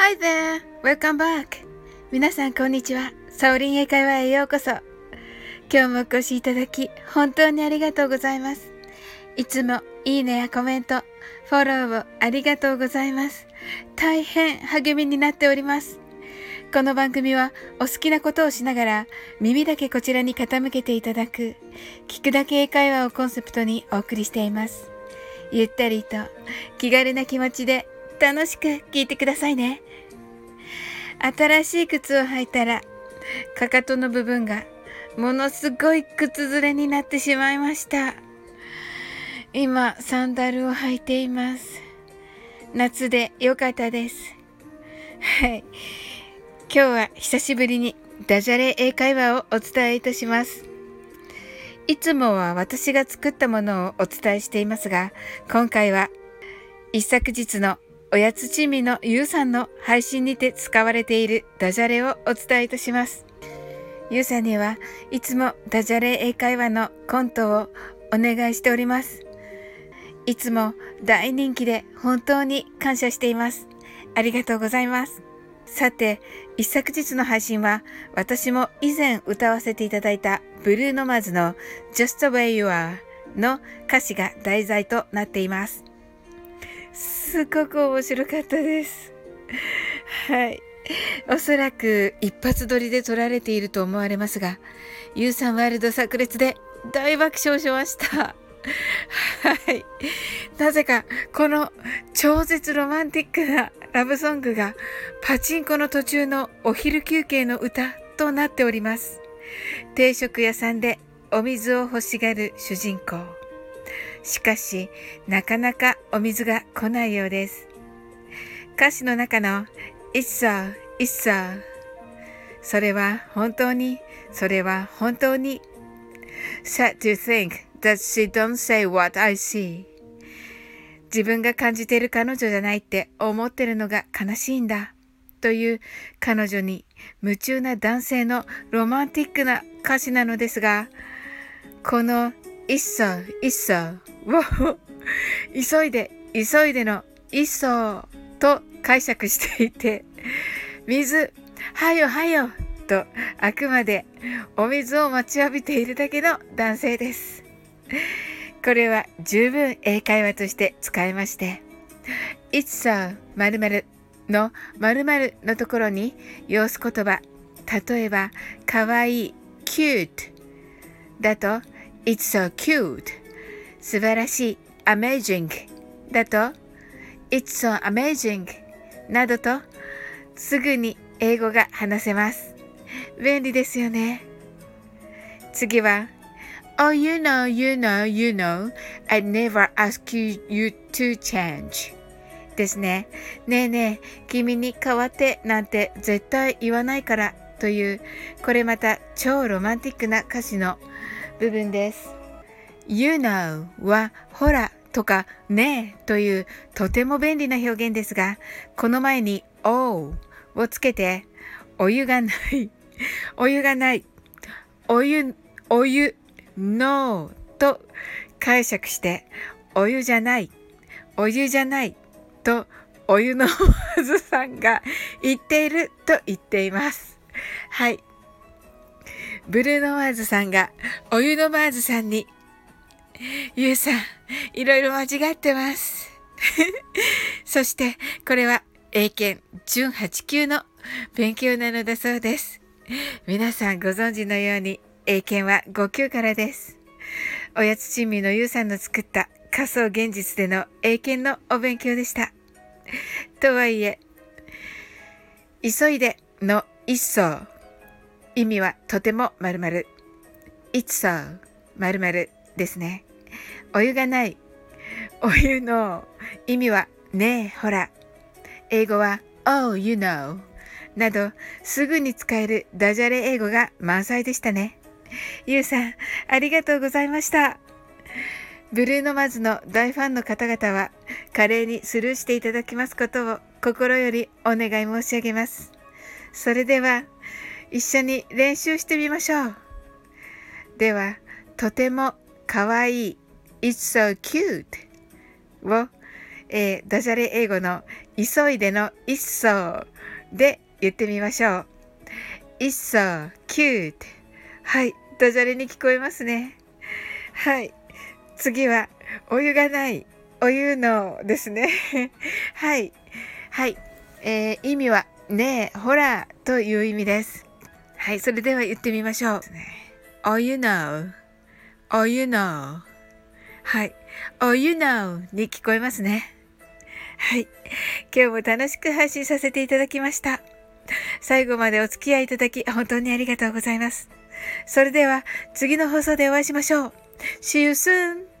Hi there! Welcome back! 皆さんこんにちは。サオリン英会話へようこそ。今日もお越しいただき、本当にありがとうございます。いつもいいねやコメント、フォローをありがとうございます。大変励みになっております。この番組はお好きなことをしながら耳だけこちらに傾けていただく聞くだけ英会話をコンセプトにお送りしています。ゆったりと気軽な気持ちで楽しく聞いてくださいね。新しい靴を履いたら、かかとの部分がものすごい靴ずれになってしまいました。今、サンダルを履いています。夏で良かったです。はい。今日は久しぶりにダジャレ英会話をお伝えいたします。いつもは私が作ったものをお伝えしていますが、今回は一昨日のおやつ珍味のゆうさんの配信にて使われているダジャレをお伝えいたします。ゆうさんにはいつもダジャレ英会話のコントをお願いしております。いつも大人気で本当に感謝しています。ありがとうございます。さて、一昨日の配信は私も以前歌わせていただいたブルーノマーズの Just the way you are の歌詞が題材となっています。すごく面白かったです。はい。おそらく一発撮りで撮られていると思われますが、ユーサンワールド炸裂で大爆笑しました。はい。なぜか、この超絶ロマンティックなラブソングがパチンコの途中のお昼休憩の歌となっております。定食屋さんでお水を欲しがる主人公。しかし、なかなかお水が来ないようです。歌詞の中の It's so, it's so そ。れは本当に、それは本当に。Sad to think that she don't say what I see? 自分が感じている彼女じゃないって思ってるのが悲しいんだ。という彼女に夢中な男性のロマンティックな歌詞なのですがこのいっそ、いっそを急いで、急いでのいっそと解釈していて、水、はよはよとあくまでお水を待ちわびているだけの男性です。これは十分英会話として使えまして、It's so 〇〇の〇〇のところに様子言葉、例えば、かわいい、cute だと、It's so cute 素晴らしい amazing だと It's so amazing などとすぐに英語が話せます。便利ですよね。次は Oh, you know, you know, you know, I never ask you, you to change. ですね。ねえねえ、君に代わってなんて絶対言わないからという、これまた超ロマンティックな歌詞の部分です。You know はほらとかねえというとても便利な表現ですが、この前に O をつけてお湯がない、お湯がない、お湯、お湯、No と解釈してお湯じゃない、お湯じゃないとお湯のはずさんが言っていると言っています。はい。ブルーノ・マーズさんがお湯のマーズさんに、ゆうさん、いろいろ間違ってます。そして、これは英検準8級の勉強なのだそうです。皆さんご存知のように、英検は5級からです。おやつ珍味のゆうさんの作った仮想現実での英検のお勉強でした。とはいえ、急いでの一層意味はとても〇〇。It's so 〇〇ですね。お湯がない。お湯の意味はねえ、ほら。英語は Oh, you know などすぐに使えるダジャレ英語が満載でしたね。ゆうさん、ありがとうございました。ブルーノマーズの大ファンの方々は華麗にスルーしていただきますことを心よりお願い申し上げます。それでは、一緒に練習してみましょう。では、とてもかわいい It's so cute をえー、ダジャレ英語の急いでの一層で言ってみましょう。一層、キュート。はい。ダジャレに聞こえますね。はい。次は、お湯がない。お湯のですね。はい。はい。えー、意味は、ねえ、ほら、という意味です。はい。それでは言ってみましょう。お湯の、お湯の。はい。お湯のに聞こえますね。はい。今日も楽しく配信させていただきました。最後までお付き合いいただき、本当にありがとうございます。それでは、次の放送でお会いしましょう。See you soon!